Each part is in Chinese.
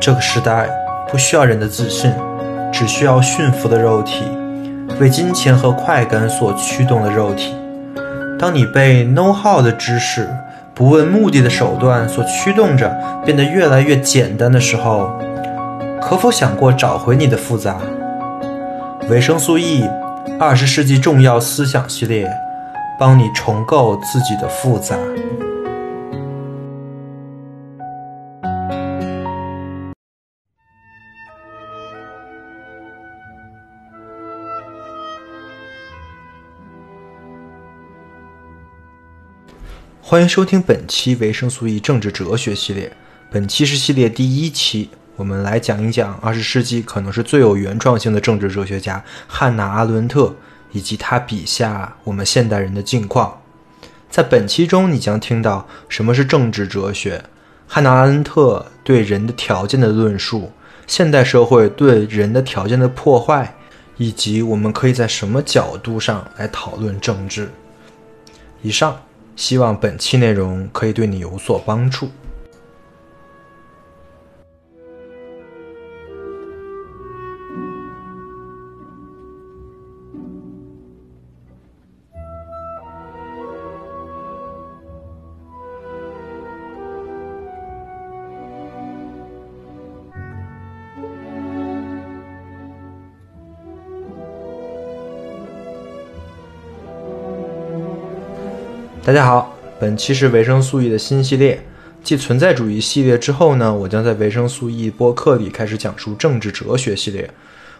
这个时代不需要人的自信，只需要驯服的肉体，为金钱和快感所驱动的肉体。当你被 know how 的知识、不问目的的手段所驱动着，变得越来越简单的时候，可否想过找回你的复杂？维生素 E，二十世纪重要思想系列，帮你重构自己的复杂。欢迎收听本期维生素 E 政治哲学系列。本期是系列第一期，我们来讲一讲二十世纪可能是最有原创性的政治哲学家汉娜·阿伦特以及他笔下我们现代人的境况。在本期中，你将听到什么是政治哲学，汉娜·阿伦特对人的条件的论述，现代社会对人的条件的破坏，以及我们可以在什么角度上来讨论政治。以上。希望本期内容可以对你有所帮助。大家好，本期是维生素 E 的新系列，继存在主义系列之后呢，我将在维生素 E 播客里开始讲述政治哲学系列。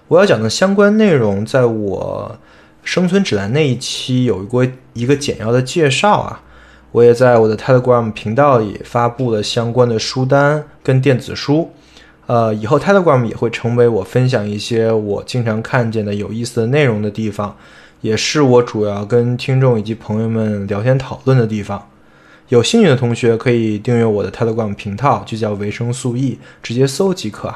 我要讲的相关内容，在我生存指南那一期有过一个简要的介绍啊。我也在我的 Telegram 频道里发布了相关的书单跟电子书。呃，以后 Telegram 也会成为我分享一些我经常看见的有意思的内容的地方。也是我主要跟听众以及朋友们聊天讨论的地方。有兴趣的同学可以订阅我的 Telegram 频道，就叫维生素 E，直接搜即可。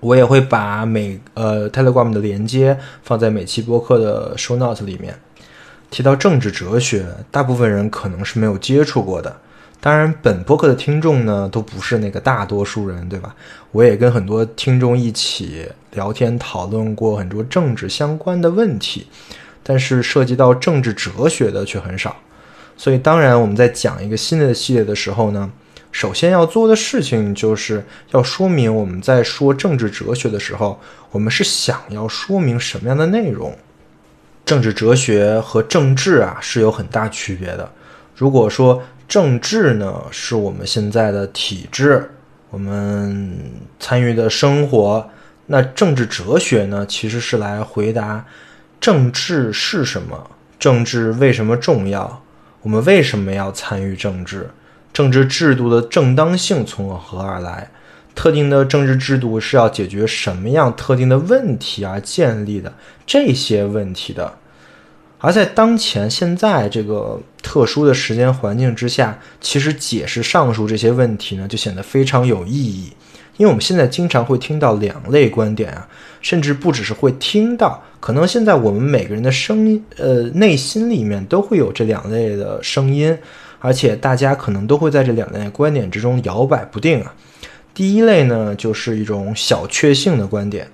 我也会把每呃 Telegram 的连接放在每期播客的 Show Notes 里面。提到政治哲学，大部分人可能是没有接触过的。当然，本播客的听众呢，都不是那个大多数人，对吧？我也跟很多听众一起聊天讨论过很多政治相关的问题，但是涉及到政治哲学的却很少。所以，当然我们在讲一个新的系列的时候呢，首先要做的事情就是要说明我们在说政治哲学的时候，我们是想要说明什么样的内容。政治哲学和政治啊是有很大区别的。如果说政治呢，是我们现在的体制，我们参与的生活。那政治哲学呢，其实是来回答政治是什么，政治为什么重要，我们为什么要参与政治，政治制度的正当性从何而来，特定的政治制度是要解决什么样特定的问题而建立的，这些问题的。而在当前现在这个特殊的时间环境之下，其实解释上述这些问题呢，就显得非常有意义。因为我们现在经常会听到两类观点啊，甚至不只是会听到，可能现在我们每个人的声音，呃，内心里面都会有这两类的声音，而且大家可能都会在这两类观点之中摇摆不定啊。第一类呢，就是一种小确幸的观点。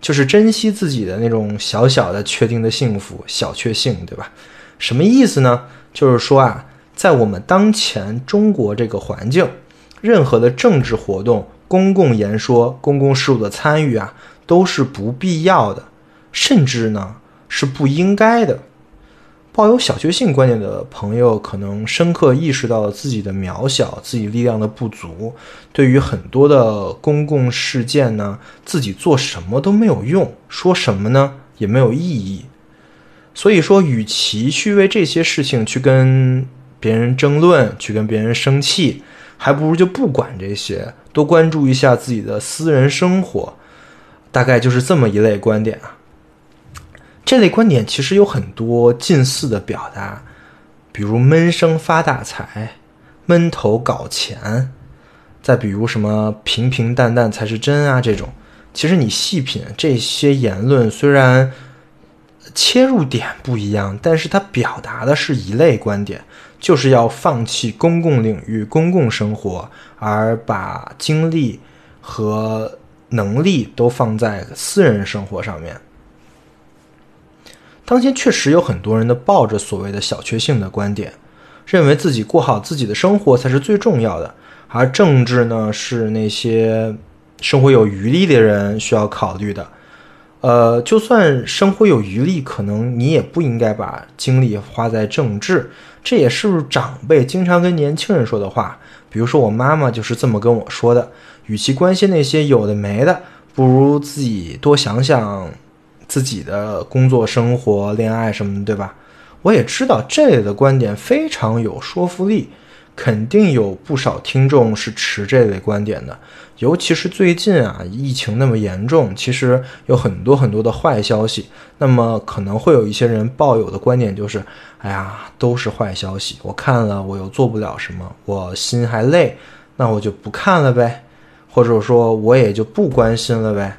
就是珍惜自己的那种小小的确定的幸福，小确幸，对吧？什么意思呢？就是说啊，在我们当前中国这个环境，任何的政治活动、公共言说、公共事务的参与啊，都是不必要的，甚至呢是不应该的。抱有小确幸观念的朋友，可能深刻意识到了自己的渺小，自己力量的不足。对于很多的公共事件呢，自己做什么都没有用，说什么呢也没有意义。所以说，与其去为这些事情去跟别人争论，去跟别人生气，还不如就不管这些，多关注一下自己的私人生活。大概就是这么一类观点啊。这类观点其实有很多近似的表达，比如闷声发大财、闷头搞钱，再比如什么平平淡淡才是真啊这种。其实你细品这些言论，虽然切入点不一样，但是它表达的是一类观点，就是要放弃公共领域、公共生活，而把精力和能力都放在私人生活上面。当前确实有很多人都抱着所谓的小确幸的观点，认为自己过好自己的生活才是最重要的，而政治呢是那些生活有余力的人需要考虑的。呃，就算生活有余力，可能你也不应该把精力花在政治。这也是长辈经常跟年轻人说的话。比如说，我妈妈就是这么跟我说的：，与其关心那些有的没的，不如自己多想想。自己的工作、生活、恋爱什么的，对吧？我也知道这类的观点非常有说服力，肯定有不少听众是持这类观点的。尤其是最近啊，疫情那么严重，其实有很多很多的坏消息。那么可能会有一些人抱有的观点就是：哎呀，都是坏消息，我看了我又做不了什么，我心还累，那我就不看了呗，或者说我也就不关心了呗，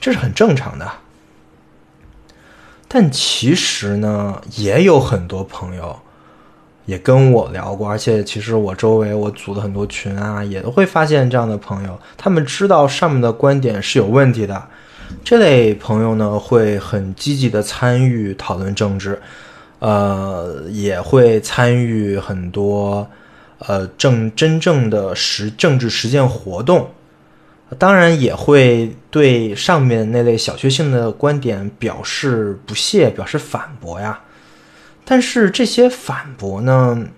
这是很正常的。但其实呢，也有很多朋友也跟我聊过，而且其实我周围我组的很多群啊，也都会发现这样的朋友，他们知道上面的观点是有问题的。这类朋友呢，会很积极的参与讨论政治，呃，也会参与很多呃正真正的实政治实践活动。当然也会对上面那类小确幸的观点表示不屑，表示反驳呀。但是这些反驳呢，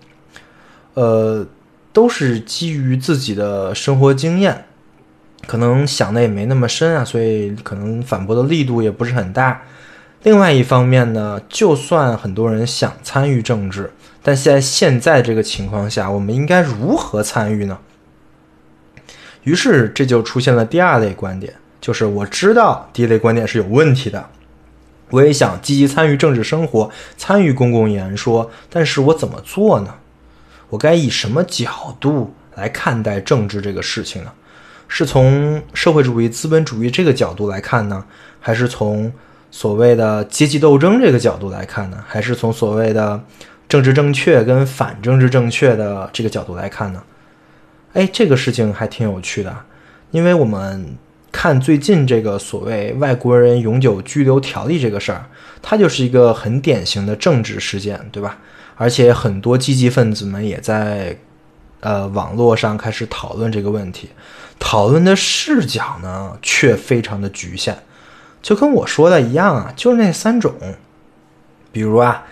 呃，都是基于自己的生活经验，可能想的也没那么深啊，所以可能反驳的力度也不是很大。另外一方面呢，就算很多人想参与政治，但在现在这个情况下，我们应该如何参与呢？于是这就出现了第二类观点，就是我知道第一类观点是有问题的，我也想积极参与政治生活，参与公共演说，但是我怎么做呢？我该以什么角度来看待政治这个事情呢？是从社会主义、资本主义这个角度来看呢，还是从所谓的阶级斗争这个角度来看呢？还是从所谓的政治正确跟反政治正确的这个角度来看呢？哎，这个事情还挺有趣的，因为我们看最近这个所谓外国人永久居留条例这个事儿，它就是一个很典型的政治事件，对吧？而且很多积极分子们也在呃网络上开始讨论这个问题，讨论的视角呢却非常的局限，就跟我说的一样啊，就是那三种，比如啊，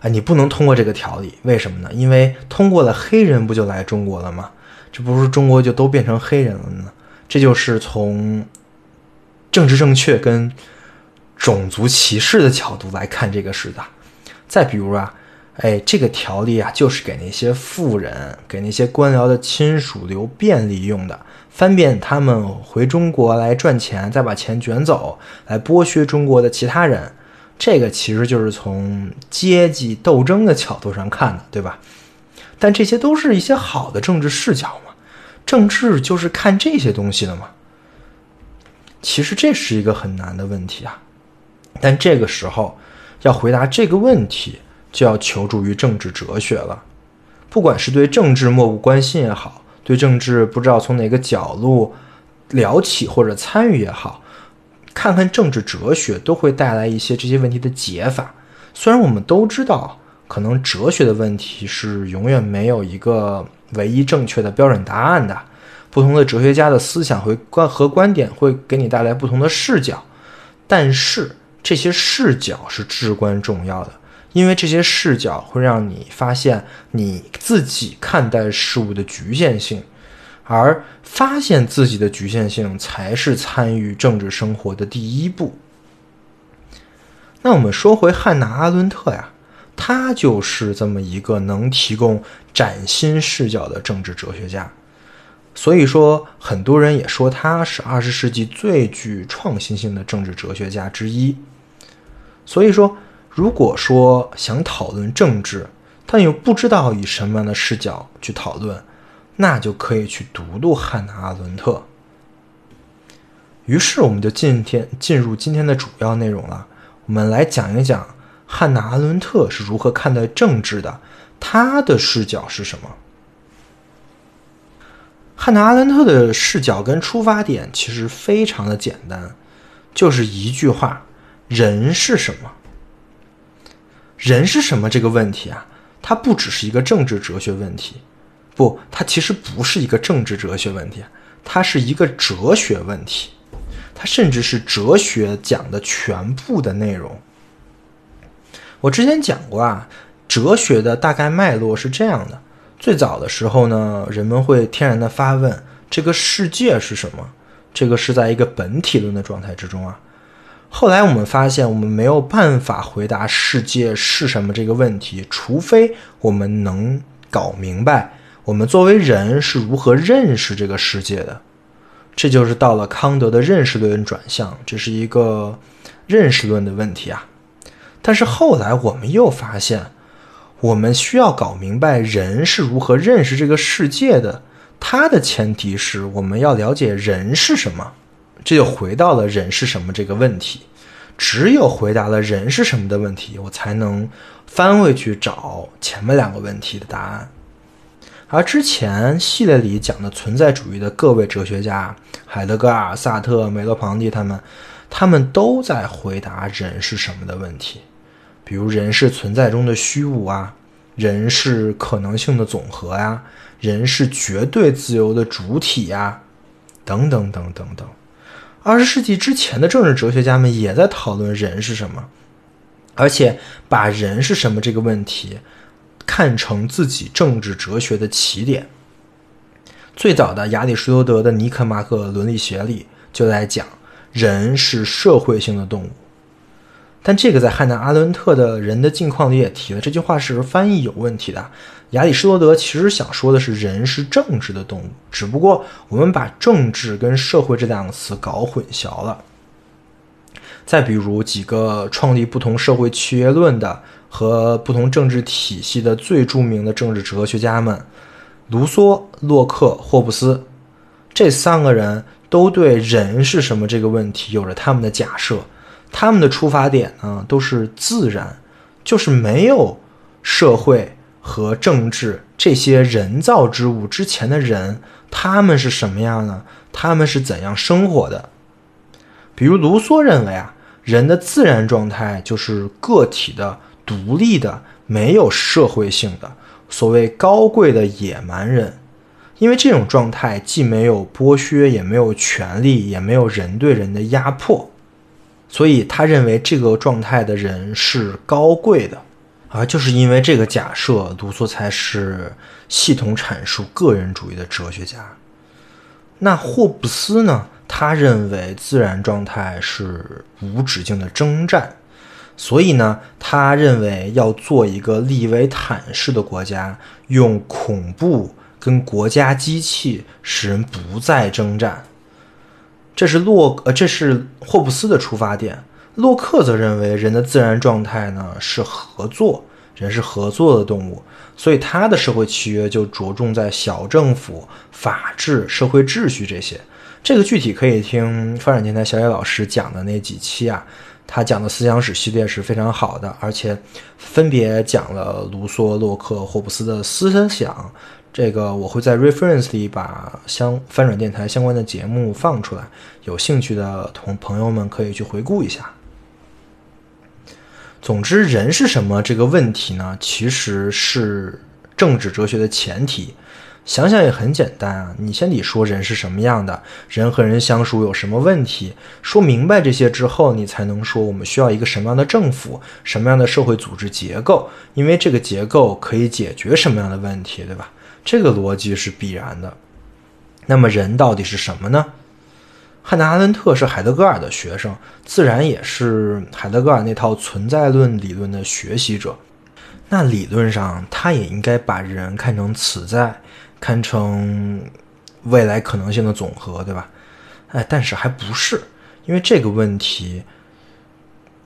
啊你不能通过这个条例，为什么呢？因为通过了黑人不就来中国了吗？这不是中国就都变成黑人了呢？这就是从政治正确跟种族歧视的角度来看这个事的。再比如啊，哎，这个条例啊，就是给那些富人、给那些官僚的亲属留便利用的，方便他们回中国来赚钱，再把钱卷走，来剥削中国的其他人。这个其实就是从阶级斗争的角度上看的，对吧？但这些都是一些好的政治视角。政治就是看这些东西的嘛？其实这是一个很难的问题啊。但这个时候要回答这个问题，就要求助于政治哲学了。不管是对政治漠不关心也好，对政治不知道从哪个角度聊起或者参与也好，看看政治哲学都会带来一些这些问题的解法。虽然我们都知道，可能哲学的问题是永远没有一个。唯一正确的标准答案的，不同的哲学家的思想会观和观点会给你带来不同的视角，但是这些视角是至关重要的，因为这些视角会让你发现你自己看待事物的局限性，而发现自己的局限性才是参与政治生活的第一步。那我们说回汉娜·阿伦特呀。他就是这么一个能提供崭新视角的政治哲学家，所以说很多人也说他是二十世纪最具创新性的政治哲学家之一。所以说，如果说想讨论政治，但又不知道以什么样的视角去讨论，那就可以去读读汉娜·阿伦特。于是，我们就今天进入今天的主要内容了，我们来讲一讲。汉娜·阿伦特是如何看待政治的？他的视角是什么？汉娜·阿伦特的视角跟出发点其实非常的简单，就是一句话：人是什么？人是什么这个问题啊，它不只是一个政治哲学问题，不，它其实不是一个政治哲学问题，它是一个哲学问题，它甚至是哲学讲的全部的内容。我之前讲过啊，哲学的大概脉络是这样的：最早的时候呢，人们会天然的发问，这个世界是什么？这个是在一个本体论的状态之中啊。后来我们发现，我们没有办法回答世界是什么这个问题，除非我们能搞明白我们作为人是如何认识这个世界的。这就是到了康德的认识论转向，这是一个认识论的问题啊。但是后来我们又发现，我们需要搞明白人是如何认识这个世界的，它的前提是我们要了解人是什么。这就回到了人是什么这个问题，只有回答了人是什么的问题，我才能翻回去找前面两个问题的答案。而之前系列里讲的存在主义的各位哲学家，海德格尔、萨特、梅洛庞蒂他们，他们都在回答人是什么的问题，比如人是存在中的虚无啊，人是可能性的总和呀，人是绝对自由的主体呀，等等等等等。二十世纪之前的政治哲学家们也在讨论人是什么，而且把人是什么这个问题看成自己政治哲学的起点。最早的亚里士多德的《尼克马可伦理学》里就在讲人是社会性的动物，但这个在汉娜·阿伦特的人的境况里也提了，这句话是翻译有问题的。亚里士多德其实想说的是，人是政治的动物，只不过我们把政治跟社会这两个词搞混淆了。再比如几个创立不同社会契约论的和不同政治体系的最著名的政治哲学家们，卢梭、洛克、霍布斯，这三个人都对人是什么这个问题有着他们的假设，他们的出发点呢都是自然，就是没有社会。和政治这些人造之物之前的人，他们是什么样呢？他们是怎样生活的？比如卢梭认为啊，人的自然状态就是个体的、独立的、没有社会性的，所谓高贵的野蛮人。因为这种状态既没有剥削，也没有权利，也没有人对人的压迫，所以他认为这个状态的人是高贵的。而就是因为这个假设，卢梭才是系统阐述个人主义的哲学家。那霍布斯呢？他认为自然状态是无止境的征战，所以呢，他认为要做一个利维坦式的国家，用恐怖跟国家机器使人不再征战。这是洛呃，这是霍布斯的出发点。洛克则认为，人的自然状态呢是合作，人是合作的动物，所以他的社会契约就着重在小政府、法治、社会秩序这些。这个具体可以听发展电台小野老师讲的那几期啊，他讲的思想史系列是非常好的，而且分别讲了卢梭、洛克、霍布斯的思想。这个我会在 reference 里把相翻转电台相关的节目放出来，有兴趣的同朋友们可以去回顾一下。总之，人是什么这个问题呢？其实是政治哲学的前提。想想也很简单啊，你先得说人是什么样的，人和人相处有什么问题，说明白这些之后，你才能说我们需要一个什么样的政府，什么样的社会组织结构，因为这个结构可以解决什么样的问题，对吧？这个逻辑是必然的。那么，人到底是什么呢？汉娜·阿伦特是海德格尔的学生，自然也是海德格尔那套存在论理论的学习者。那理论上，他也应该把人看成此在，堪称未来可能性的总和，对吧？哎，但是还不是，因为这个问题，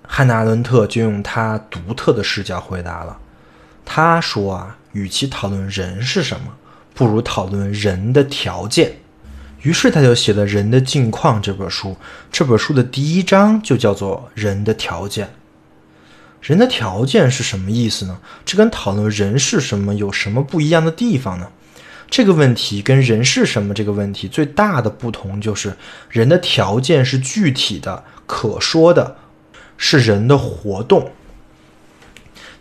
汉娜·阿伦特就用他独特的视角回答了。他说啊，与其讨论人是什么，不如讨论人的条件。于是他就写了《人的境况》这本书。这本书的第一章就叫做“人的条件”。人的条件是什么意思呢？这跟讨论人是什么有什么不一样的地方呢？这个问题跟人是什么这个问题最大的不同就是，人的条件是具体的、可说的，是人的活动。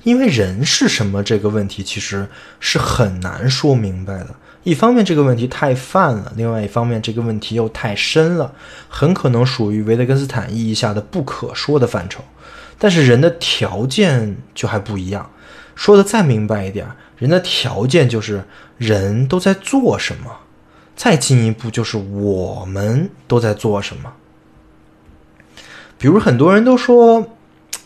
因为人是什么这个问题其实是很难说明白的。一方面这个问题太泛了，另外一方面这个问题又太深了，很可能属于维特根斯坦意义下的不可说的范畴。但是人的条件就还不一样。说的再明白一点，人的条件就是人都在做什么，再进一步就是我们都在做什么。比如很多人都说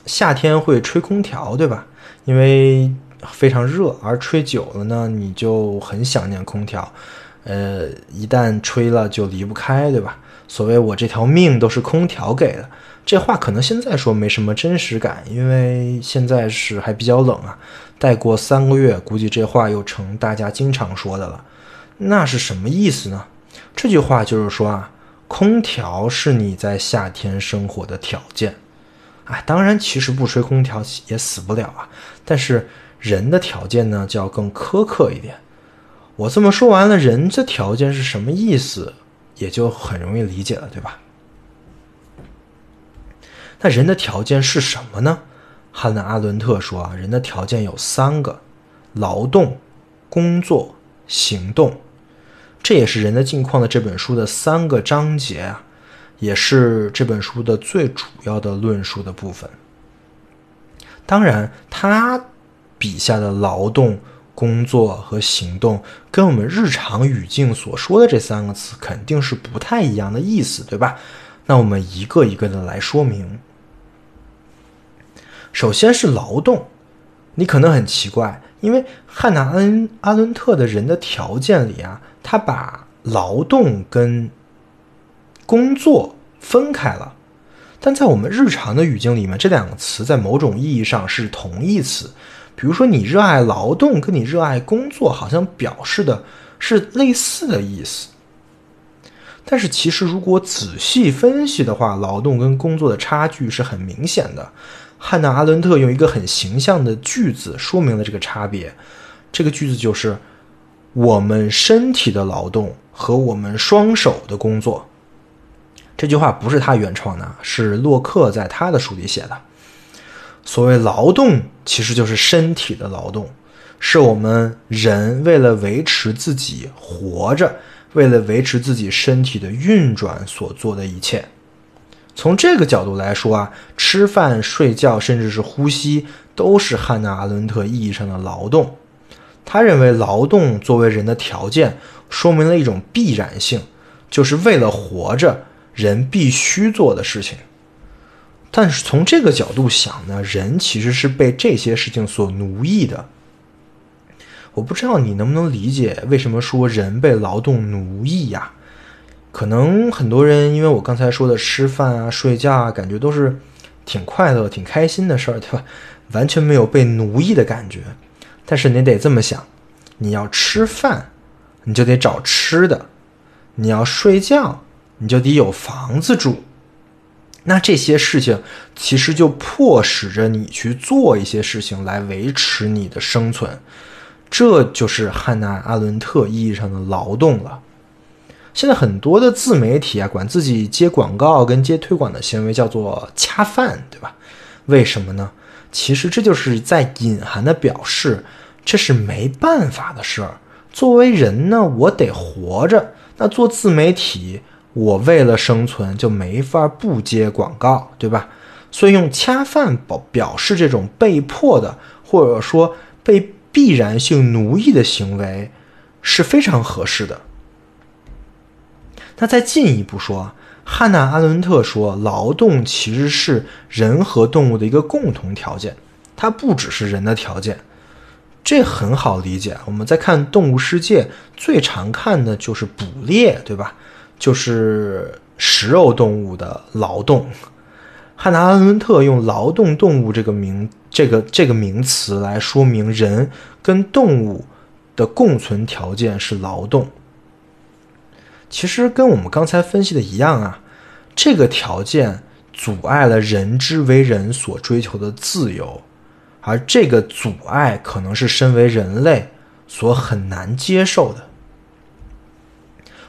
夏天会吹空调，对吧？因为非常热，而吹久了呢，你就很想念空调，呃，一旦吹了就离不开，对吧？所谓我这条命都是空调给的，这话可能现在说没什么真实感，因为现在是还比较冷啊。再过三个月，估计这话又成大家经常说的了。那是什么意思呢？这句话就是说啊，空调是你在夏天生活的条件。哎，当然，其实不吹空调也死不了啊。但是人的条件呢，就要更苛刻一点。我这么说完了，人这条件是什么意思，也就很容易理解了，对吧？那人的条件是什么呢？汉娜·阿伦特说啊，人的条件有三个：劳动、工作、行动。这也是《人的境况》的这本书的三个章节啊，也是这本书的最主要的论述的部分。当然，他笔下的劳动、工作和行动，跟我们日常语境所说的这三个词肯定是不太一样的意思，对吧？那我们一个一个的来说明。首先是劳动，你可能很奇怪，因为汉娜·恩阿伦特的人的条件里啊，他把劳动跟工作分开了。但在我们日常的语境里面，这两个词在某种意义上是同义词。比如说，你热爱劳动，跟你热爱工作，好像表示的是类似的意思。但是，其实如果仔细分析的话，劳动跟工作的差距是很明显的。汉娜·阿伦特用一个很形象的句子说明了这个差别。这个句子就是：“我们身体的劳动和我们双手的工作。”这句话不是他原创的，是洛克在他的书里写的。所谓劳动，其实就是身体的劳动，是我们人为了维持自己活着，为了维持自己身体的运转所做的一切。从这个角度来说啊，吃饭、睡觉，甚至是呼吸，都是汉娜·阿伦特意义上的劳动。他认为，劳动作为人的条件，说明了一种必然性，就是为了活着。人必须做的事情，但是从这个角度想呢，人其实是被这些事情所奴役的。我不知道你能不能理解为什么说人被劳动奴役呀？可能很多人因为我刚才说的吃饭啊、睡觉啊，感觉都是挺快乐、挺开心的事儿，对吧？完全没有被奴役的感觉。但是你得这么想：你要吃饭，你就得找吃的；你要睡觉。你就得有房子住，那这些事情其实就迫使着你去做一些事情来维持你的生存，这就是汉娜·阿伦特意义上的劳动了。现在很多的自媒体啊，管自己接广告跟接推广的行为叫做恰饭，对吧？为什么呢？其实这就是在隐含的表示，这是没办法的事儿。作为人呢，我得活着，那做自媒体。我为了生存就没法不接广告，对吧？所以用恰饭表表示这种被迫的，或者说被必然性奴役的行为是非常合适的。那再进一步说，汉娜·阿伦特说，劳动其实是人和动物的一个共同条件，它不只是人的条件。这很好理解，我们在看动物世界，最常看的就是捕猎，对吧？就是食肉动物的劳动，汉娜·阿伦特用“劳动动物”这个名这个这个名词来说明人跟动物的共存条件是劳动。其实跟我们刚才分析的一样啊，这个条件阻碍了人之为人所追求的自由，而这个阻碍可能是身为人类所很难接受的。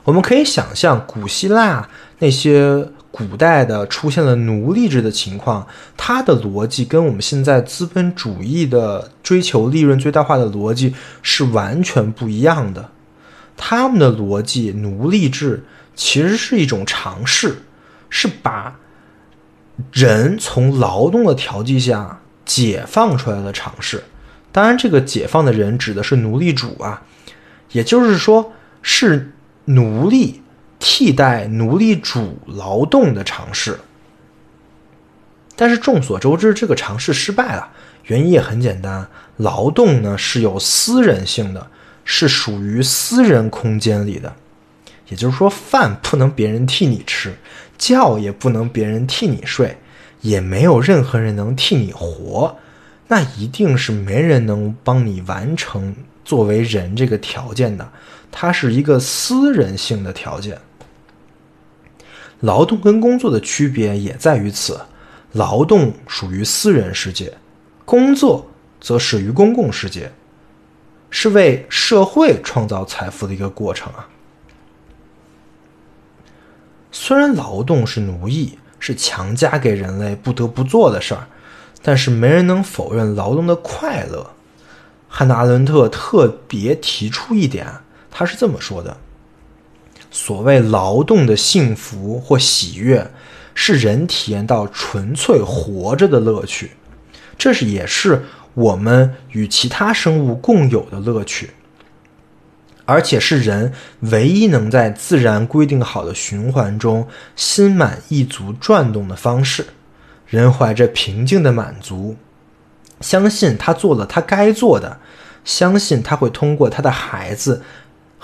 我们可以想象，古希腊那些古代的出现了奴隶制的情况，它的逻辑跟我们现在资本主义的追求利润最大化的逻辑是完全不一样的。他们的逻辑，奴隶制其实是一种尝试，是把人从劳动的调剂下解放出来的尝试。当然，这个解放的人指的是奴隶主啊，也就是说是。奴隶替代奴隶主劳动的尝试，但是众所周知，这个尝试失败了。原因也很简单，劳动呢是有私人性的，是属于私人空间里的。也就是说，饭不能别人替你吃，觉也不能别人替你睡，也没有任何人能替你活。那一定是没人能帮你完成作为人这个条件的。它是一个私人性的条件。劳动跟工作的区别也在于此：劳动属于私人世界，工作则属于公共世界，是为社会创造财富的一个过程啊。虽然劳动是奴役，是强加给人类不得不做的事儿，但是没人能否认劳动的快乐。汉娜·阿伦特特别提出一点。他是这么说的：“所谓劳动的幸福或喜悦，是人体验到纯粹活着的乐趣，这是也是我们与其他生物共有的乐趣，而且是人唯一能在自然规定好的循环中心满意足转动的方式。人怀着平静的满足，相信他做了他该做的，相信他会通过他的孩子。”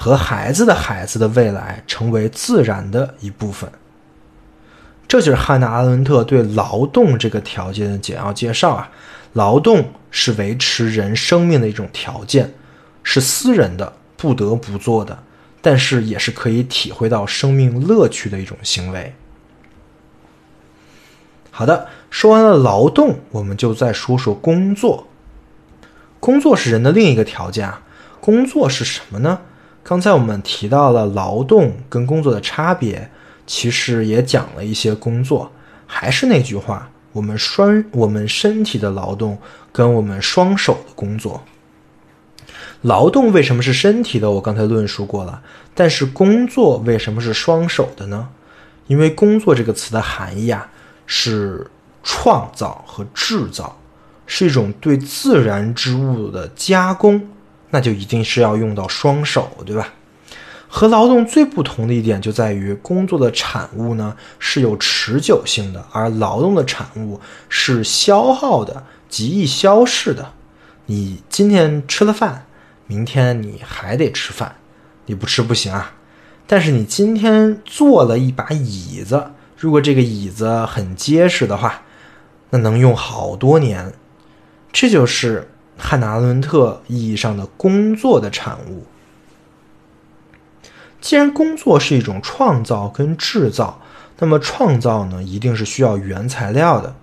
和孩子的孩子的未来成为自然的一部分，这就是汉娜·阿伦特对劳动这个条件的简要介绍啊。劳动是维持人生命的一种条件，是私人的、不得不做的，但是也是可以体会到生命乐趣的一种行为。好的，说完了劳动，我们就再说说工作。工作是人的另一个条件啊。工作是什么呢？刚才我们提到了劳动跟工作的差别，其实也讲了一些工作。还是那句话，我们双我们身体的劳动跟我们双手的工作，劳动为什么是身体的？我刚才论述过了。但是工作为什么是双手的呢？因为工作这个词的含义啊，是创造和制造，是一种对自然之物的加工。那就一定是要用到双手，对吧？和劳动最不同的一点就在于，工作的产物呢是有持久性的，而劳动的产物是消耗的、极易消逝的。你今天吃了饭，明天你还得吃饭，你不吃不行啊。但是你今天做了一把椅子，如果这个椅子很结实的话，那能用好多年。这就是。汉娜·伦特意义上的工作的产物。既然工作是一种创造跟制造，那么创造呢，一定是需要原材料的。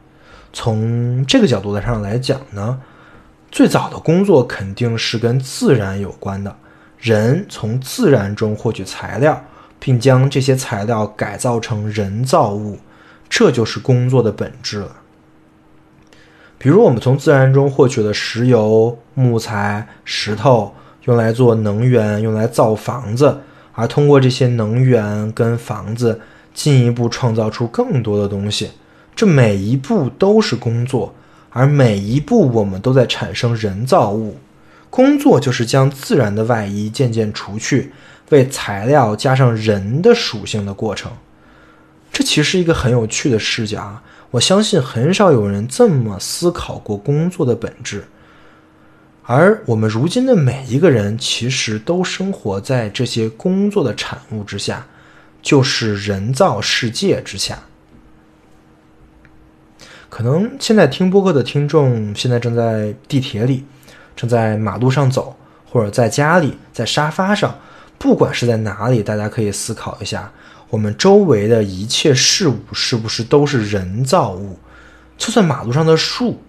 从这个角度上来讲呢，最早的工作肯定是跟自然有关的，人从自然中获取材料，并将这些材料改造成人造物，这就是工作的本质了。比如，我们从自然中获取了石油、木材、石头，用来做能源，用来造房子，而通过这些能源跟房子，进一步创造出更多的东西。这每一步都是工作，而每一步我们都在产生人造物。工作就是将自然的外衣渐渐除去，为材料加上人的属性的过程。这其实是一个很有趣的视角啊。我相信很少有人这么思考过工作的本质，而我们如今的每一个人其实都生活在这些工作的产物之下，就是人造世界之下。可能现在听播客的听众现在正在地铁里，正在马路上走，或者在家里，在沙发上，不管是在哪里，大家可以思考一下，我们周围的一切事物是不是都是人造物？就算马路上的树，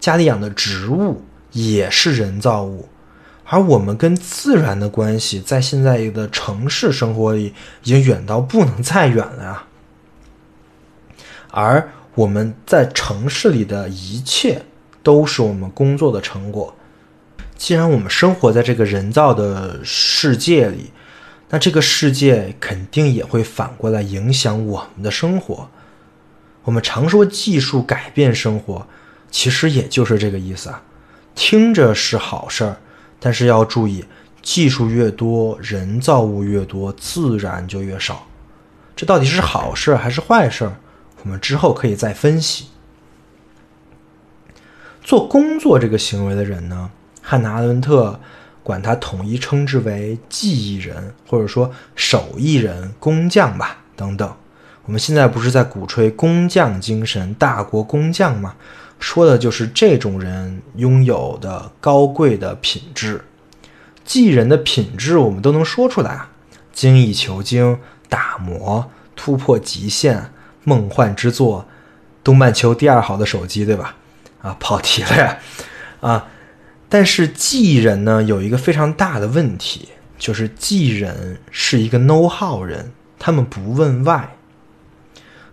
家里养的植物也是人造物。而我们跟自然的关系，在现在的城市生活里，已经远到不能再远了呀。而我们在城市里的一切，都是我们工作的成果。既然我们生活在这个人造的世界里，那这个世界肯定也会反过来影响我们的生活。我们常说技术改变生活，其实也就是这个意思啊。听着是好事儿。但是要注意，技术越多，人造物越多，自然就越少。这到底是好事还是坏事？我们之后可以再分析。做工作这个行为的人呢，汉娜·阿伦特管他统一称之为技艺人，或者说手艺人、工匠吧，等等。我们现在不是在鼓吹工匠精神、大国工匠吗？说的就是这种人拥有的高贵的品质，技人的品质我们都能说出来啊，精益求精、打磨、突破极限、梦幻之作，东半球第二好的手机，对吧？啊，跑题了呀，啊！但是技人呢有一个非常大的问题，就是技人是一个 know how 人，他们不问 why。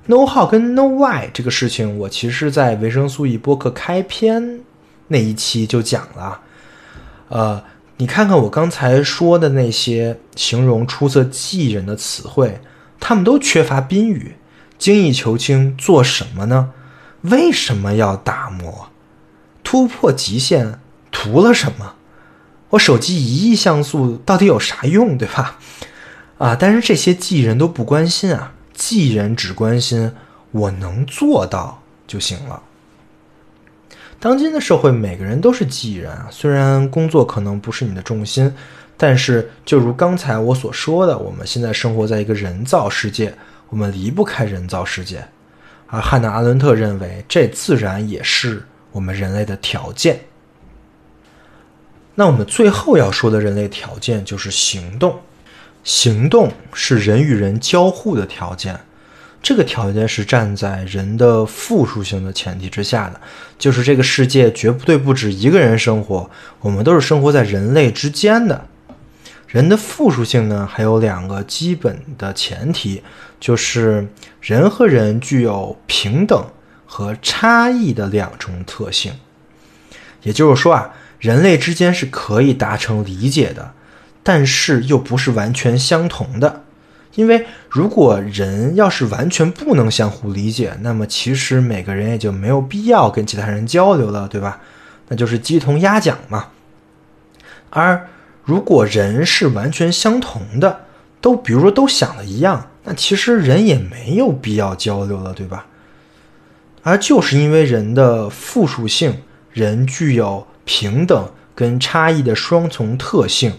No how 跟 No why 这个事情，我其实，在维生素 E 播客开篇那一期就讲了。呃，你看看我刚才说的那些形容出色技人的词汇，他们都缺乏宾语。精益求精，做什么呢？为什么要打磨？突破极限，图了什么？我手机一亿像素到底有啥用，对吧？啊，但是这些技人都不关心啊。技人只关心我能做到就行了。当今的社会，每个人都是技人啊。虽然工作可能不是你的重心，但是就如刚才我所说的，我们现在生活在一个人造世界，我们离不开人造世界。而汉娜·阿伦特认为，这自然也是我们人类的条件。那我们最后要说的人类条件就是行动。行动是人与人交互的条件，这个条件是站在人的复数性的前提之下的，就是这个世界绝不对不止一个人生活，我们都是生活在人类之间的。人的复数性呢，还有两个基本的前提，就是人和人具有平等和差异的两种特性，也就是说啊，人类之间是可以达成理解的。但是又不是完全相同的，因为如果人要是完全不能相互理解，那么其实每个人也就没有必要跟其他人交流了，对吧？那就是鸡同鸭讲嘛。而如果人是完全相同的，都比如说都想的一样，那其实人也没有必要交流了，对吧？而就是因为人的复数性，人具有平等跟差异的双重特性。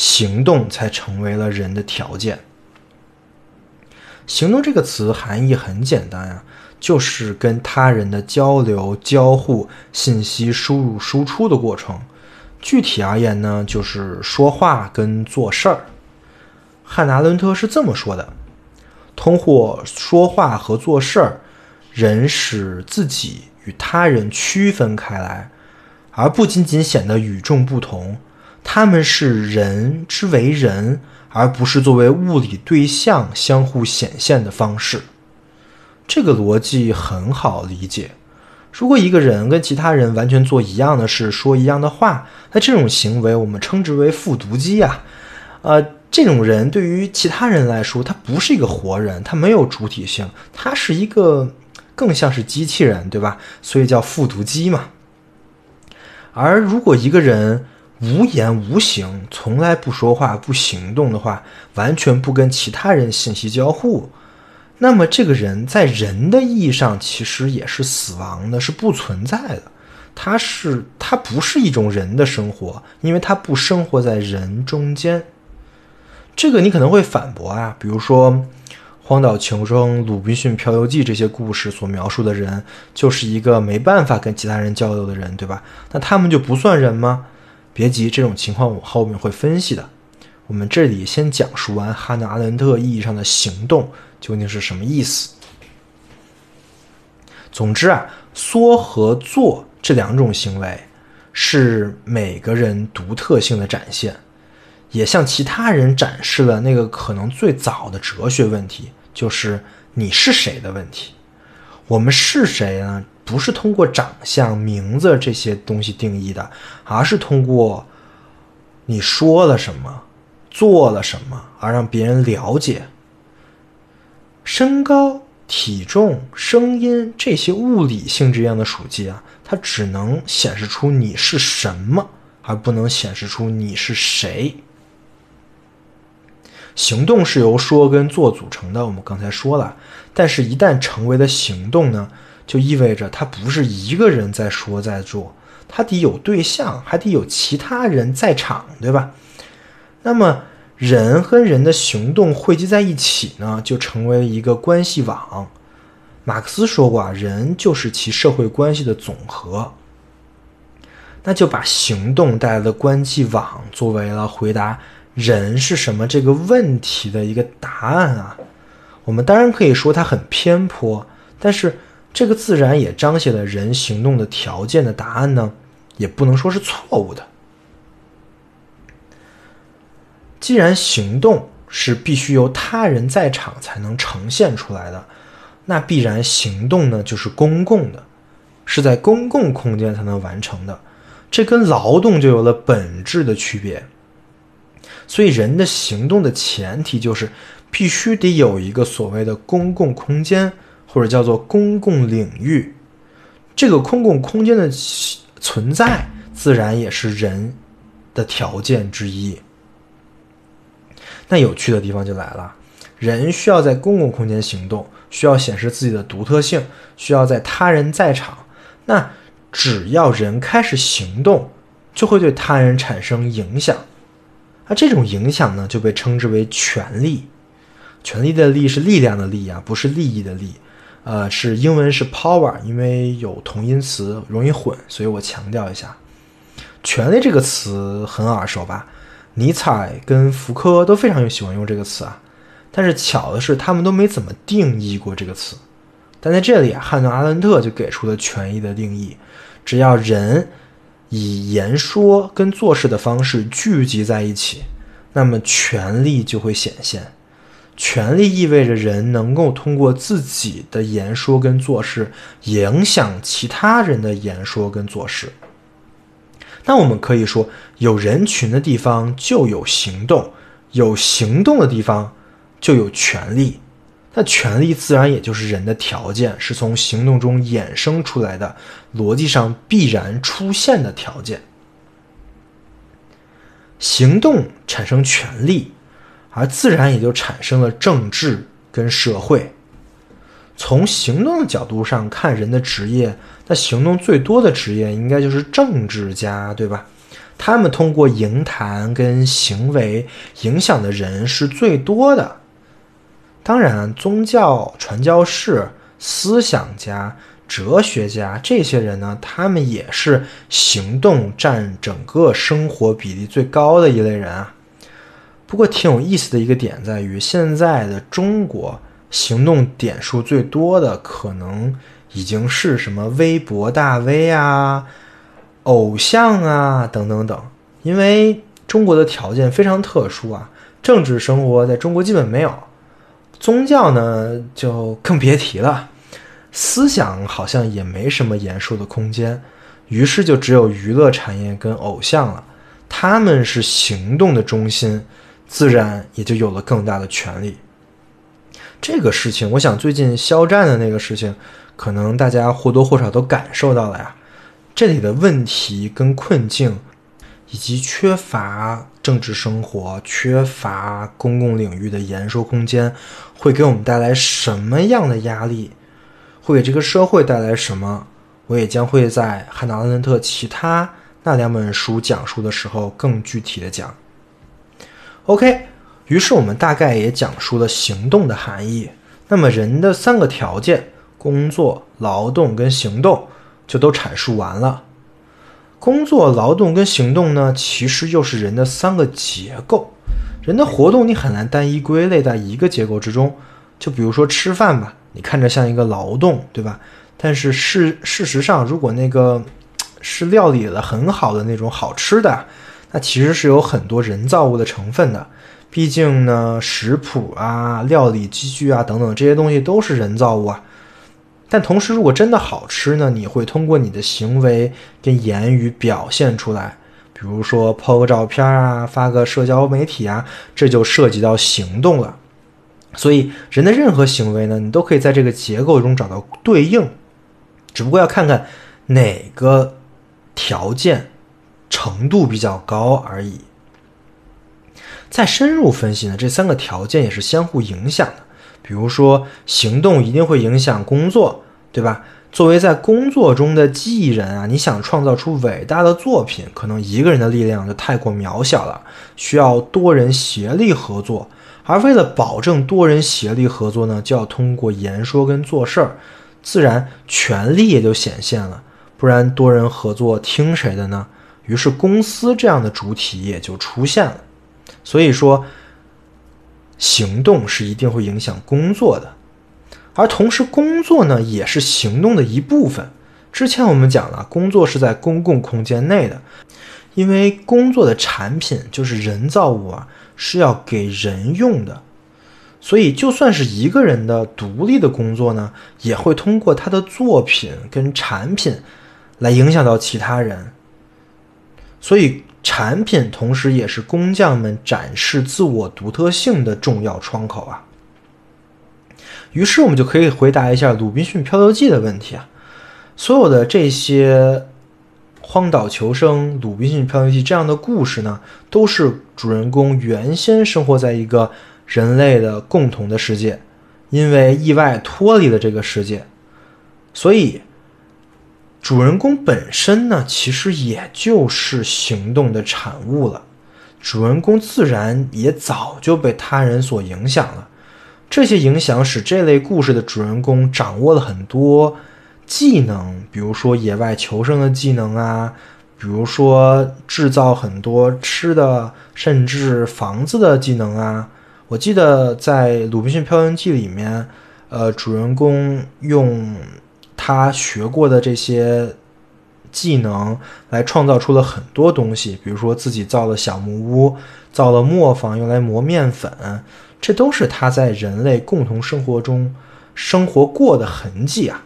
行动才成为了人的条件。行动这个词含义很简单呀，就是跟他人的交流、交互、信息输入、输出的过程。具体而言呢，就是说话跟做事儿。汉娜·伦特是这么说的：通过说话和做事儿，人使自己与他人区分开来，而不仅仅显得与众不同。他们是人之为人，而不是作为物理对象相互显现的方式。这个逻辑很好理解。如果一个人跟其他人完全做一样的事，说一样的话，那这种行为我们称之为复读机啊。呃，这种人对于其他人来说，他不是一个活人，他没有主体性，他是一个更像是机器人，对吧？所以叫复读机嘛。而如果一个人，无言无形，从来不说话、不行动的话，完全不跟其他人信息交互，那么这个人在人的意义上其实也是死亡的，是不存在的。他是他不是一种人的生活，因为他不生活在人中间。这个你可能会反驳啊，比如说《荒岛求生》《鲁滨逊漂流记》这些故事所描述的人，就是一个没办法跟其他人交流的人，对吧？那他们就不算人吗？别急，这种情况我后面会分析的。我们这里先讲述完汉娜·阿伦特意义上的行动究竟是什么意思。总之啊，说和做这两种行为是每个人独特性的展现，也向其他人展示了那个可能最早的哲学问题，就是你是谁的问题。我们是谁呢？不是通过长相、名字这些东西定义的，而是通过你说了什么、做了什么而让别人了解。身高、体重、声音这些物理性质一样的属性啊，它只能显示出你是什么，而不能显示出你是谁。行动是由说跟做组成的，我们刚才说了，但是一旦成为了行动呢？就意味着他不是一个人在说在做，他得有对象，还得有其他人在场，对吧？那么人和人的行动汇集在一起呢，就成为一个关系网。马克思说过啊，人就是其社会关系的总和。那就把行动带来的关系网作为了回答人是什么这个问题的一个答案啊。我们当然可以说它很偏颇，但是。这个自然也彰显了人行动的条件的答案呢，也不能说是错误的。既然行动是必须由他人在场才能呈现出来的，那必然行动呢就是公共的，是在公共空间才能完成的，这跟劳动就有了本质的区别。所以人的行动的前提就是必须得有一个所谓的公共空间。或者叫做公共领域，这个公共空间的存在，自然也是人的条件之一。那有趣的地方就来了，人需要在公共空间行动，需要显示自己的独特性，需要在他人在场。那只要人开始行动，就会对他人产生影响。那这种影响呢，就被称之为权力。权力的力是力量的力啊，不是利益的利。呃，是英文是 power，因为有同音词容易混，所以我强调一下。权力这个词很耳熟吧？尼采跟福柯都非常喜欢用这个词啊。但是巧的是，他们都没怎么定义过这个词。但在这里啊，汉诺阿伦特就给出了权益的定义：只要人以言说跟做事的方式聚集在一起，那么权力就会显现。权力意味着人能够通过自己的言说跟做事影响其他人的言说跟做事。那我们可以说，有人群的地方就有行动，有行动的地方就有权利。那权利自然也就是人的条件，是从行动中衍生出来的，逻辑上必然出现的条件。行动产生权利。而自然也就产生了政治跟社会。从行动的角度上看，人的职业，那行动最多的职业应该就是政治家，对吧？他们通过言谈跟行为影响的人是最多的。当然，宗教传教士、思想家、哲学家这些人呢，他们也是行动占整个生活比例最高的一类人啊。不过挺有意思的一个点在于，现在的中国行动点数最多的可能已经是什么微博大 V 啊、偶像啊等等等。因为中国的条件非常特殊啊，政治生活在中国基本没有，宗教呢就更别提了，思想好像也没什么言说的空间，于是就只有娱乐产业跟偶像了，他们是行动的中心。自然也就有了更大的权利。这个事情，我想最近肖战的那个事情，可能大家或多或少都感受到了呀。这里的问题跟困境，以及缺乏政治生活、缺乏公共领域的言说空间，会给我们带来什么样的压力？会给这个社会带来什么？我也将会在汉娜·阿伦特其他那两本书讲述的时候更具体的讲。OK，于是我们大概也讲述了行动的含义。那么人的三个条件：工作、劳动跟行动，就都阐述完了。工作、劳动跟行动呢，其实又是人的三个结构。人的活动你很难单一归类在一个结构之中。就比如说吃饭吧，你看着像一个劳动，对吧？但是事事实上，如果那个是料理的很好的那种好吃的，那其实是有很多人造物的成分的。毕竟呢，食谱啊、料理机具啊等等这些东西都是人造物啊。但同时，如果真的好吃呢，你会通过你的行为跟言语表现出来。比如说 po 个照片啊，发个社交媒体啊，这就涉及到行动了。所以，人的任何行为呢，你都可以在这个结构中找到对应，只不过要看看哪个条件程度比较高而已。再深入分析呢，这三个条件也是相互影响的。比如说，行动一定会影响工作，对吧？作为在工作中的艺人啊，你想创造出伟大的作品，可能一个人的力量就太过渺小了，需要多人协力合作。而为了保证多人协力合作呢，就要通过言说跟做事儿，自然权力也就显现了。不然多人合作听谁的呢？于是公司这样的主体也就出现了。所以说。行动是一定会影响工作的，而同时工作呢也是行动的一部分。之前我们讲了，工作是在公共空间内的，因为工作的产品就是人造物啊，是要给人用的，所以就算是一个人的独立的工作呢，也会通过他的作品跟产品来影响到其他人，所以。产品同时也是工匠们展示自我独特性的重要窗口啊。于是我们就可以回答一下《鲁滨逊漂流记》的问题啊。所有的这些荒岛求生、鲁滨逊漂流记这样的故事呢，都是主人公原先生活在一个人类的共同的世界，因为意外脱离了这个世界，所以。主人公本身呢，其实也就是行动的产物了。主人公自然也早就被他人所影响了。这些影响使这类故事的主人公掌握了很多技能，比如说野外求生的技能啊，比如说制造很多吃的，甚至房子的技能啊。我记得在《鲁滨逊漂流记》里面，呃，主人公用。他学过的这些技能，来创造出了很多东西，比如说自己造了小木屋，造了磨坊用来磨面粉，这都是他在人类共同生活中生活过的痕迹啊。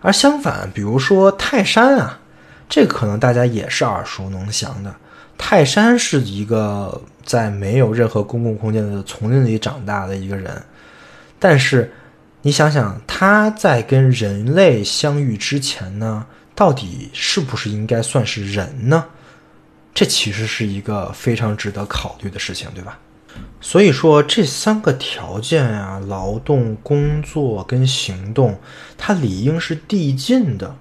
而相反，比如说泰山啊，这可能大家也是耳熟能详的。泰山是一个在没有任何公共空间的丛林里长大的一个人，但是。你想想，他在跟人类相遇之前呢，到底是不是应该算是人呢？这其实是一个非常值得考虑的事情，对吧？所以说，这三个条件啊，劳动、工作跟行动，它理应是递进的。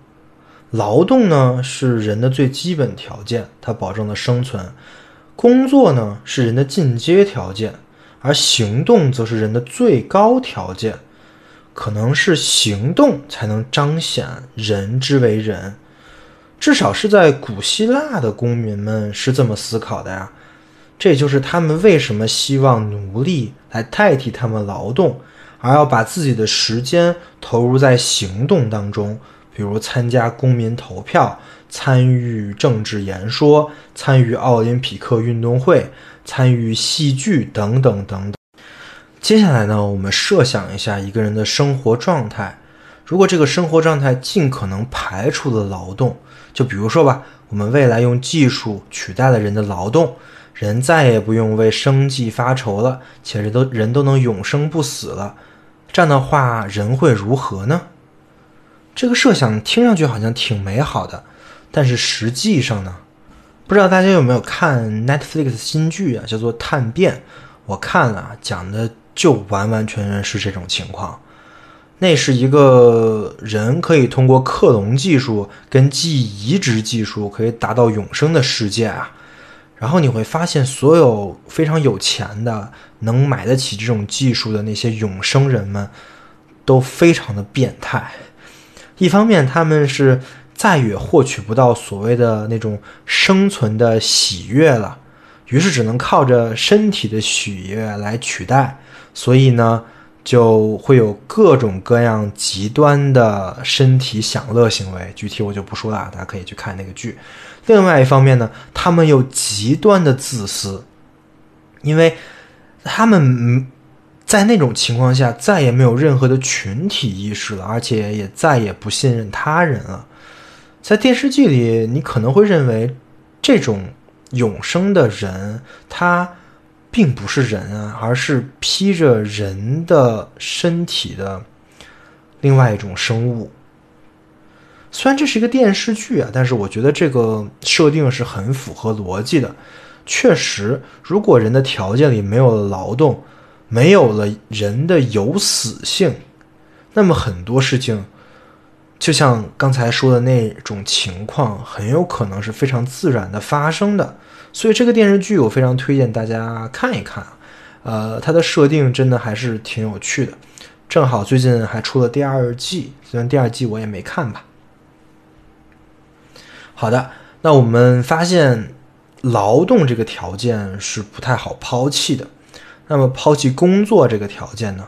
劳动呢，是人的最基本条件，它保证了生存；工作呢，是人的进阶条件，而行动则是人的最高条件。可能是行动才能彰显人之为人，至少是在古希腊的公民们是这么思考的呀。这就是他们为什么希望奴隶来代替他们劳动，而要把自己的时间投入在行动当中，比如参加公民投票、参与政治演说、参与奥林匹克运动会、参与戏剧等等等。接下来呢，我们设想一下一个人的生活状态。如果这个生活状态尽可能排除了劳动，就比如说吧，我们未来用技术取代了人的劳动，人再也不用为生计发愁了，且人都人都能永生不死了，这样的话，人会如何呢？这个设想听上去好像挺美好的，但是实际上呢，不知道大家有没有看 Netflix 新剧啊，叫做《探变》，我看了，讲的。就完完全全是这种情况，那是一个人可以通过克隆技术跟记忆移植技术可以达到永生的世界啊。然后你会发现，所有非常有钱的、能买得起这种技术的那些永生人们，都非常的变态。一方面，他们是再也获取不到所谓的那种生存的喜悦了。于是只能靠着身体的喜悦来取代，所以呢，就会有各种各样极端的身体享乐行为。具体我就不说了，大家可以去看那个剧。另外一方面呢，他们又极端的自私，因为他们在那种情况下再也没有任何的群体意识了，而且也再也不信任他人了。在电视剧里，你可能会认为这种。永生的人，他并不是人啊，而是披着人的身体的另外一种生物。虽然这是一个电视剧啊，但是我觉得这个设定是很符合逻辑的。确实，如果人的条件里没有了劳动，没有了人的有死性，那么很多事情。就像刚才说的那种情况，很有可能是非常自然的发生的，所以这个电视剧我非常推荐大家看一看。呃，它的设定真的还是挺有趣的，正好最近还出了第二季，虽然第二季我也没看吧。好的，那我们发现劳动这个条件是不太好抛弃的，那么抛弃工作这个条件呢？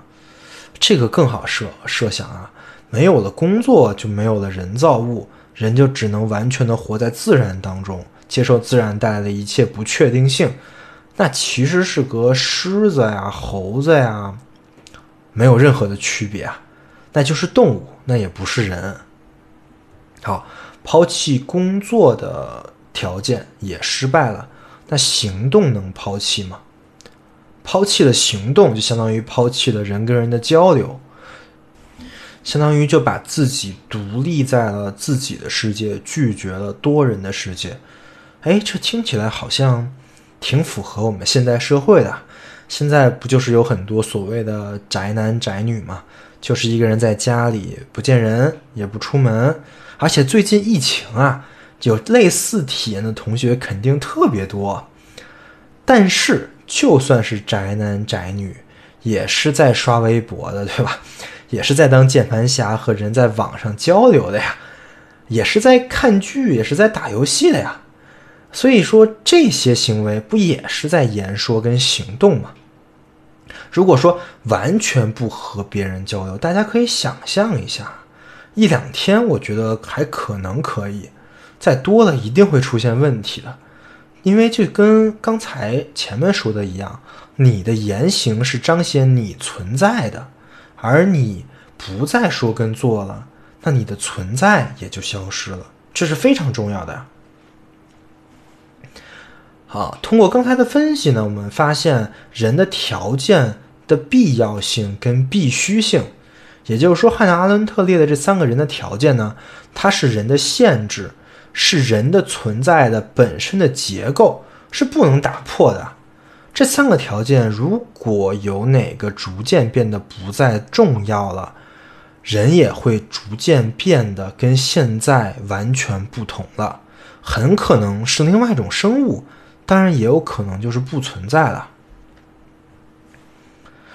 这个更好设设想啊。没有了工作，就没有了人造物，人就只能完全的活在自然当中，接受自然带来的一切不确定性。那其实是和狮子呀、猴子呀没有任何的区别啊，那就是动物，那也不是人。好，抛弃工作的条件也失败了，那行动能抛弃吗？抛弃了行动，就相当于抛弃了人跟人的交流。相当于就把自己独立在了自己的世界，拒绝了多人的世界。哎，这听起来好像挺符合我们现代社会的。现在不就是有很多所谓的宅男宅女吗？就是一个人在家里不见人，也不出门。而且最近疫情啊，有类似体验的同学肯定特别多。但是就算是宅男宅女，也是在刷微博的，对吧？也是在当键盘侠和人在网上交流的呀，也是在看剧，也是在打游戏的呀。所以说这些行为不也是在言说跟行动吗？如果说完全不和别人交流，大家可以想象一下，一两天我觉得还可能可以，再多了一定会出现问题的。因为就跟刚才前面说的一样，你的言行是彰显你存在的。而你不再说跟做了，那你的存在也就消失了，这是非常重要的。好，通过刚才的分析呢，我们发现人的条件的必要性跟必须性，也就是说，汉娜·阿伦特列的这三个人的条件呢，它是人的限制，是人的存在的本身的结构，是不能打破的。这三个条件，如果有哪个逐渐变得不再重要了，人也会逐渐变得跟现在完全不同了，很可能是另外一种生物，当然也有可能就是不存在了。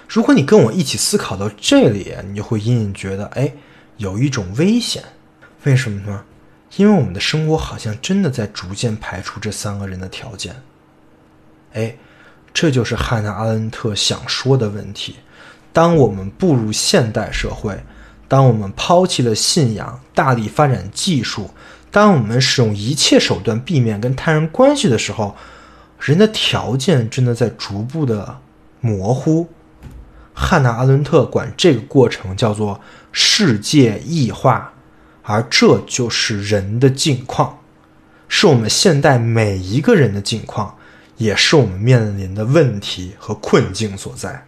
如果你跟我一起思考到这里，你就会隐隐觉得，哎，有一种危险。为什么呢？因为我们的生活好像真的在逐渐排除这三个人的条件。哎。这就是汉娜·阿伦特想说的问题：当我们步入现代社会，当我们抛弃了信仰，大力发展技术，当我们使用一切手段避免跟他人关系的时候，人的条件真的在逐步的模糊。汉娜·阿伦特管这个过程叫做世界异化，而这就是人的境况，是我们现代每一个人的境况。也是我们面临的问题和困境所在。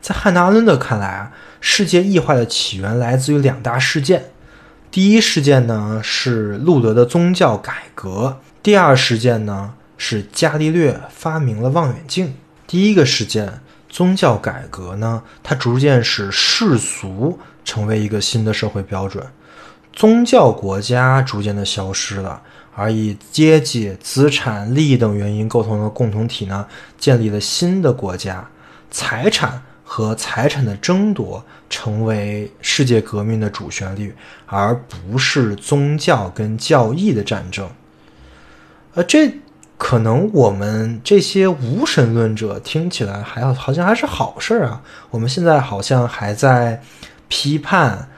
在汉娜·阿伦特看来啊，世界异化的起源来自于两大事件。第一事件呢是路德的宗教改革，第二事件呢是伽利略发明了望远镜。第一个事件，宗教改革呢，它逐渐使世俗成为一个新的社会标准，宗教国家逐渐的消失了。而以阶级、资产、利益等原因构成的共同体呢，建立了新的国家，财产和财产的争夺成为世界革命的主旋律，而不是宗教跟教义的战争。呃，这可能我们这些无神论者听起来还要好像还是好事儿啊。我们现在好像还在批判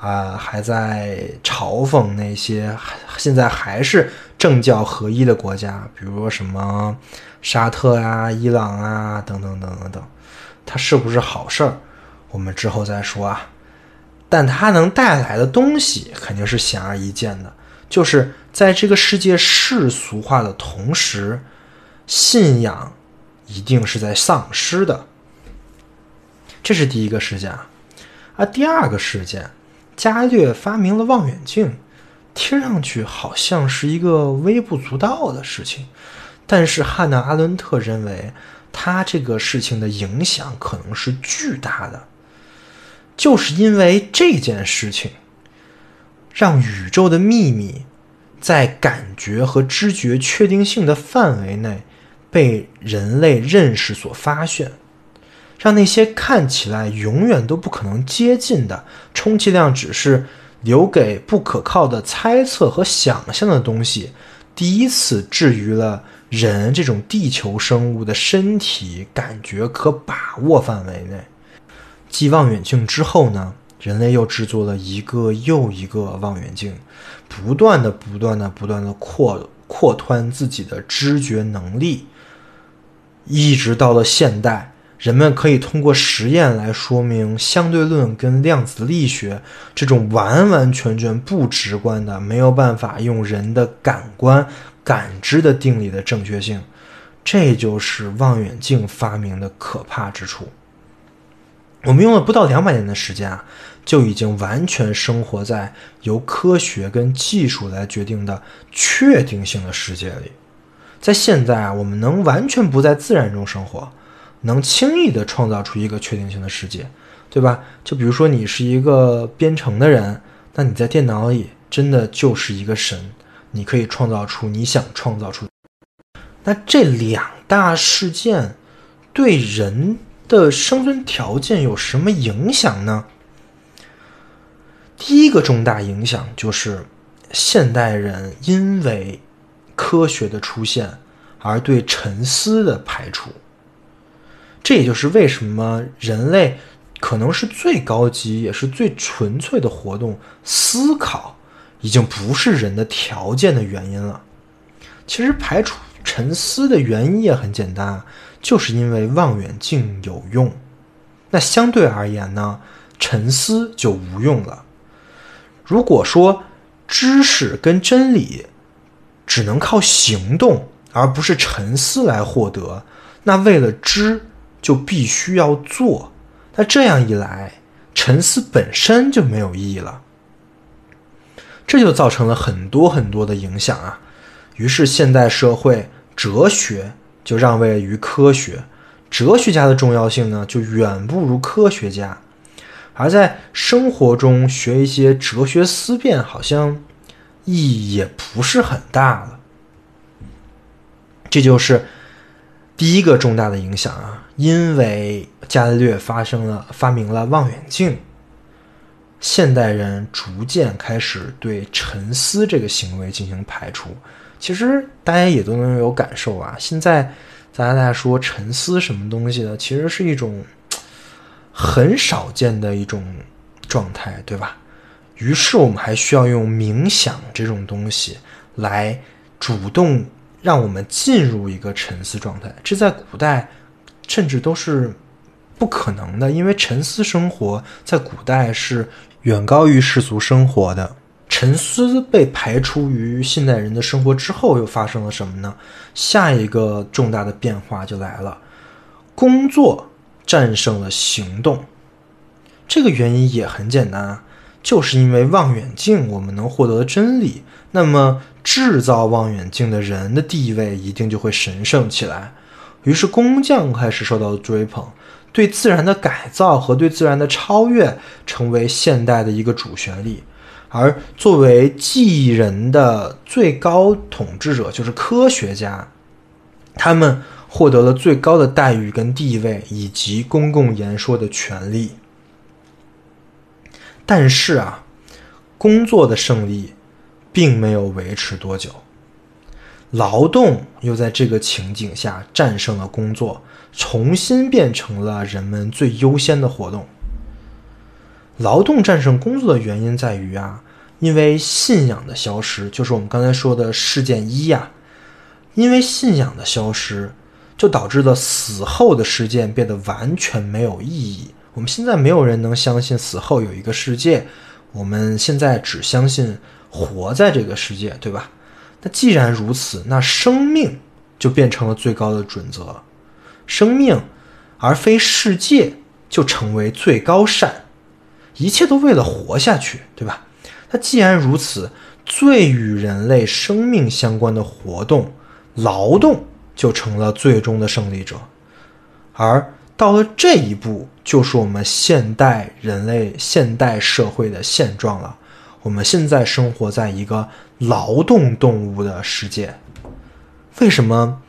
啊，还在嘲讽那些现在还是政教合一的国家，比如说什么沙特啊、伊朗啊等等等等等。它是不是好事儿？我们之后再说啊。但它能带来的东西肯定是显而易见的，就是在这个世界世俗化的同时，信仰一定是在丧失的。这是第一个事件啊。第二个事件，伽利略发明了望远镜，听上去好像是一个微不足道的事情，但是汉娜·阿伦特认为，他这个事情的影响可能是巨大的。就是因为这件事情，让宇宙的秘密在感觉和知觉确定性的范围内被人类认识所发现，让那些看起来永远都不可能接近的，充其量只是留给不可靠的猜测和想象的东西，第一次置于了人这种地球生物的身体感觉可把握范围内。继望远镜之后呢，人类又制作了一个又一个望远镜，不断的、不断的、不断的扩扩宽自己的知觉能力，一直到了现代，人们可以通过实验来说明相对论跟量子力学这种完完全全不直观的、没有办法用人的感官感知的定理的正确性。这就是望远镜发明的可怕之处。我们用了不到两百年的时间啊，就已经完全生活在由科学跟技术来决定的确定性的世界里。在现在啊，我们能完全不在自然中生活，能轻易的创造出一个确定性的世界，对吧？就比如说你是一个编程的人，那你在电脑里真的就是一个神，你可以创造出你想创造出。那这两大事件对人。的生存条件有什么影响呢？第一个重大影响就是现代人因为科学的出现而对沉思的排除。这也就是为什么人类可能是最高级也是最纯粹的活动——思考，已经不是人的条件的原因了。其实排除沉思的原因也很简单。就是因为望远镜有用，那相对而言呢，沉思就无用了。如果说知识跟真理只能靠行动而不是沉思来获得，那为了知就必须要做。那这样一来，沉思本身就没有意义了。这就造成了很多很多的影响啊。于是现代社会哲学。就让位于科学，哲学家的重要性呢，就远不如科学家。而在生活中学一些哲学思辨，好像意义也不是很大了。这就是第一个重大的影响啊！因为伽利略发生了发明了望远镜，现代人逐渐开始对沉思这个行为进行排除。其实大家也都能有感受啊！现在大家在说沉思什么东西的？其实是一种很少见的一种状态，对吧？于是我们还需要用冥想这种东西来主动让我们进入一个沉思状态。这在古代甚至都是不可能的，因为沉思生活在古代是远高于世俗生活的。沉思被排除于现代人的生活之后，又发生了什么呢？下一个重大的变化就来了，工作战胜了行动。这个原因也很简单啊，就是因为望远镜我们能获得真理，那么制造望远镜的人的地位一定就会神圣起来。于是工匠开始受到追捧，对自然的改造和对自然的超越成为现代的一个主旋律。而作为记忆人的最高统治者，就是科学家，他们获得了最高的待遇跟地位，以及公共言说的权利。但是啊，工作的胜利并没有维持多久。劳动又在这个情景下战胜了工作，重新变成了人们最优先的活动。劳动战胜工作的原因在于啊，因为信仰的消失，就是我们刚才说的事件一呀。因为信仰的消失，就导致了死后的事件变得完全没有意义。我们现在没有人能相信死后有一个世界，我们现在只相信活在这个世界，对吧？那既然如此，那生命就变成了最高的准则，生命而非世界就成为最高善。一切都为了活下去，对吧？那既然如此，最与人类生命相关的活动——劳动，就成了最终的胜利者。而到了这一步，就是我们现代人类现代社会的现状了。我们现在生活在一个劳动动物的世界。为什么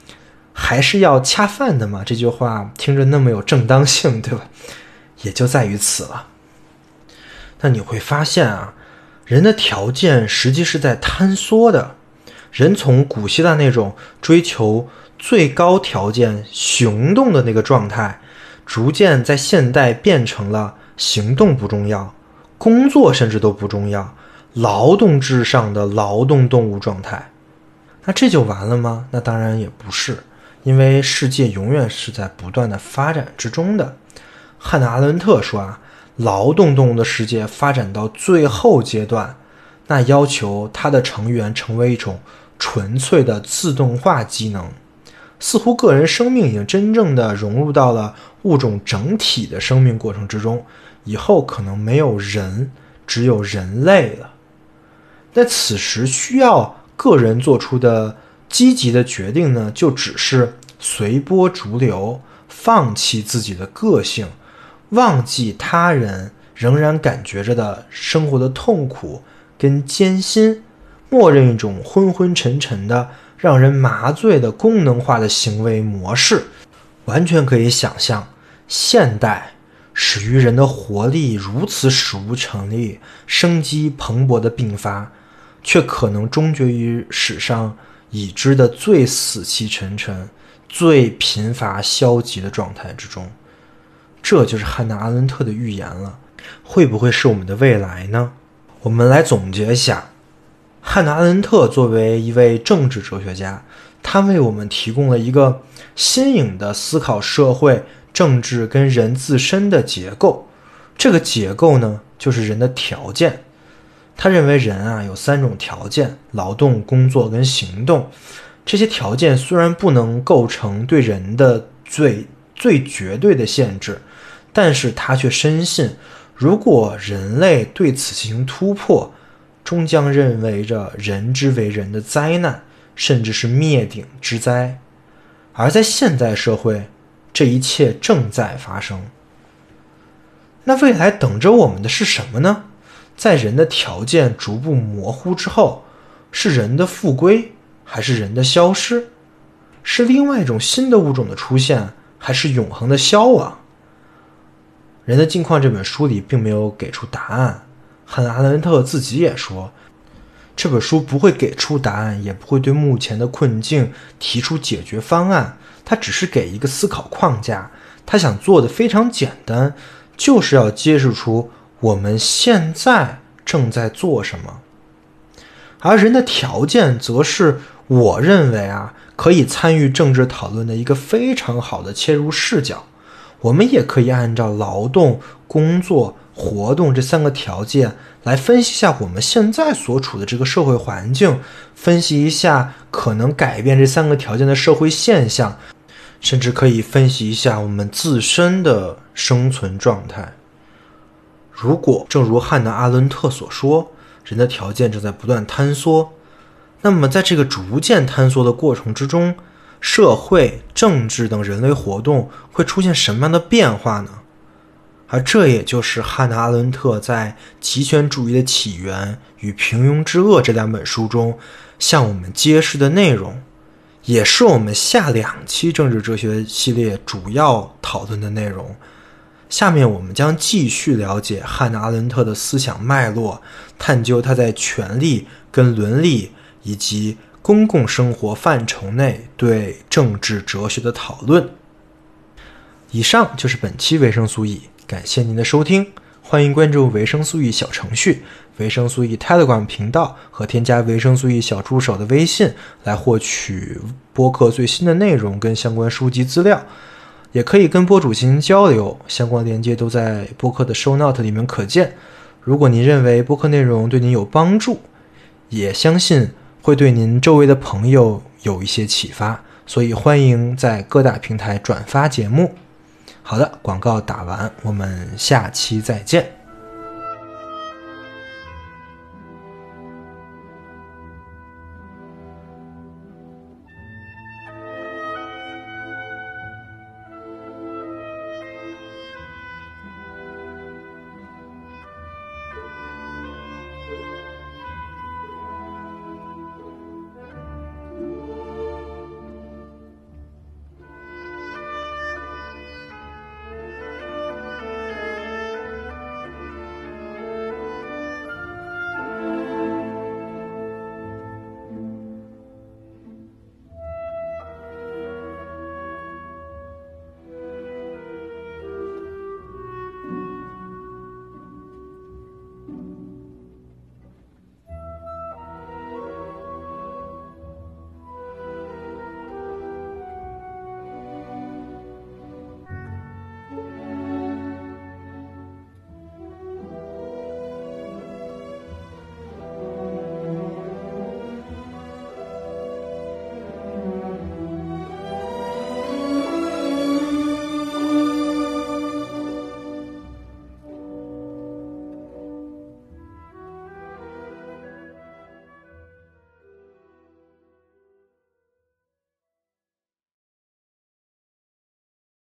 还是要恰饭的嘛？这句话听着那么有正当性，对吧？也就在于此了。那你会发现啊，人的条件实际是在坍缩的。人从古希腊那种追求最高条件、行动的那个状态，逐渐在现代变成了行动不重要，工作甚至都不重要，劳动至上的劳动动物状态。那这就完了吗？那当然也不是，因为世界永远是在不断的发展之中的。汉娜·阿伦特说啊。劳动动物的世界发展到最后阶段，那要求它的成员成为一种纯粹的自动化机能。似乎个人生命已经真正的融入到了物种整体的生命过程之中，以后可能没有人，只有人类了。那此时需要个人做出的积极的决定呢，就只是随波逐流，放弃自己的个性。忘记他人仍然感觉着的生活的痛苦跟艰辛，默认一种昏昏沉沉的、让人麻醉的功能化的行为模式，完全可以想象，现代始于人的活力如此史无前例、生机蓬勃的并发，却可能终结于史上已知的最死气沉沉、最贫乏消极的状态之中。这就是汉娜·阿伦特的预言了，会不会是我们的未来呢？我们来总结一下，汉娜·阿伦特作为一位政治哲学家，他为我们提供了一个新颖的思考社会、政治跟人自身的结构。这个结构呢，就是人的条件。他认为人啊有三种条件：劳动、工作跟行动。这些条件虽然不能构成对人的最最绝对的限制。但是他却深信，如果人类对此进行突破，终将认为着人之为人的灾难，甚至是灭顶之灾。而在现代社会，这一切正在发生。那未来等着我们的是什么呢？在人的条件逐步模糊之后，是人的复归，还是人的消失？是另外一种新的物种的出现，还是永恒的消亡？《人的境况》这本书里并没有给出答案，汉阿伦特自己也说，这本书不会给出答案，也不会对目前的困境提出解决方案，他只是给一个思考框架。他想做的非常简单，就是要揭示出我们现在正在做什么。而人的条件，则是我认为啊，可以参与政治讨论的一个非常好的切入视角。我们也可以按照劳动、工作、活动这三个条件来分析一下我们现在所处的这个社会环境，分析一下可能改变这三个条件的社会现象，甚至可以分析一下我们自身的生存状态。如果正如汉娜·阿伦特所说，人的条件正在不断坍缩，那么在这个逐渐坍缩的过程之中，社会、政治等人类活动会出现什么样的变化呢？而这也就是汉娜·阿伦特在《极权主义的起源与平庸之恶》这两本书中向我们揭示的内容，也是我们下两期政治哲学系列主要讨论的内容。下面我们将继续了解汉娜·阿伦特的思想脉络，探究他在权力、跟伦理以及公共生活范畴内对政治哲学的讨论。以上就是本期维生素 E，感谢您的收听，欢迎关注维生素 E 小程序、维生素 E Telegram 频道和添加维生素 E 小助手的微信来获取播客最新的内容跟相关书籍资料。也可以跟播主进行交流，相关链接都在播客的 show note 里面可见。如果您认为播客内容对您有帮助，也相信会对您周围的朋友有一些启发，所以欢迎在各大平台转发节目。好的，广告打完，我们下期再见。